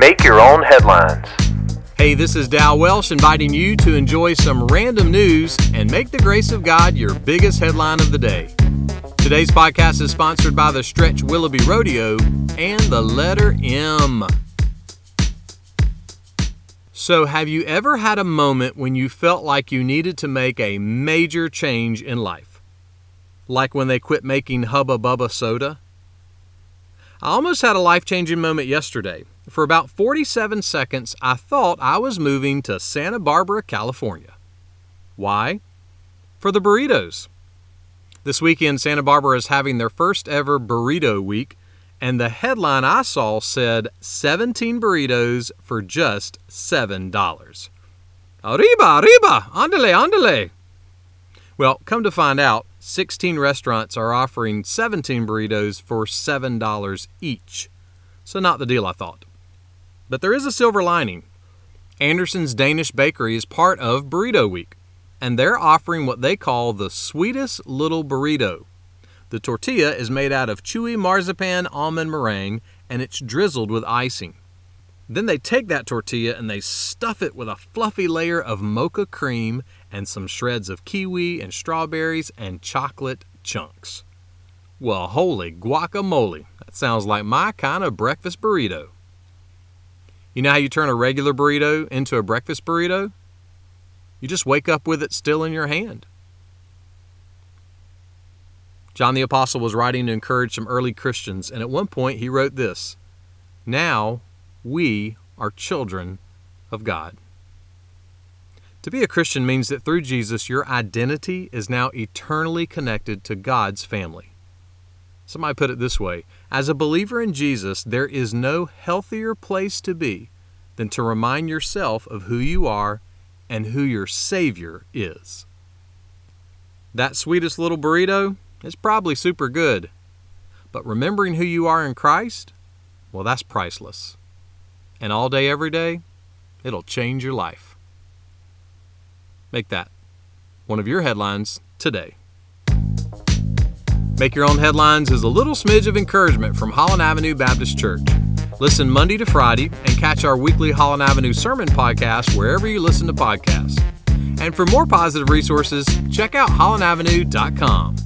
Make your own headlines. Hey, this is Dal Welsh inviting you to enjoy some random news and make the grace of God your biggest headline of the day. Today's podcast is sponsored by the Stretch Willoughby Rodeo and the letter M. So, have you ever had a moment when you felt like you needed to make a major change in life? Like when they quit making Hubba Bubba soda? I almost had a life changing moment yesterday. For about 47 seconds, I thought I was moving to Santa Barbara, California. Why? For the burritos. This weekend, Santa Barbara is having their first ever burrito week, and the headline I saw said 17 burritos for just $7. Arriba, arriba, andale, andale. Well, come to find out, 16 restaurants are offering 17 burritos for $7 each. So, not the deal I thought. But there is a silver lining. Andersen's Danish Bakery is part of Burrito Week, and they're offering what they call the sweetest little burrito. The tortilla is made out of chewy marzipan almond meringue and it's drizzled with icing. Then they take that tortilla and they stuff it with a fluffy layer of mocha cream and some shreds of kiwi and strawberries and chocolate chunks. Well, holy guacamole! That sounds like my kind of breakfast burrito. You know how you turn a regular burrito into a breakfast burrito? You just wake up with it still in your hand. John the Apostle was writing to encourage some early Christians, and at one point he wrote this Now we are children of God. To be a Christian means that through Jesus, your identity is now eternally connected to God's family. Somebody put it this way As a believer in Jesus, there is no healthier place to be than to remind yourself of who you are and who your Savior is. That sweetest little burrito is probably super good, but remembering who you are in Christ, well, that's priceless. And all day, every day, it'll change your life. Make that one of your headlines today. Make Your Own Headlines is a little smidge of encouragement from Holland Avenue Baptist Church. Listen Monday to Friday and catch our weekly Holland Avenue Sermon podcast wherever you listen to podcasts. And for more positive resources, check out hollandavenue.com.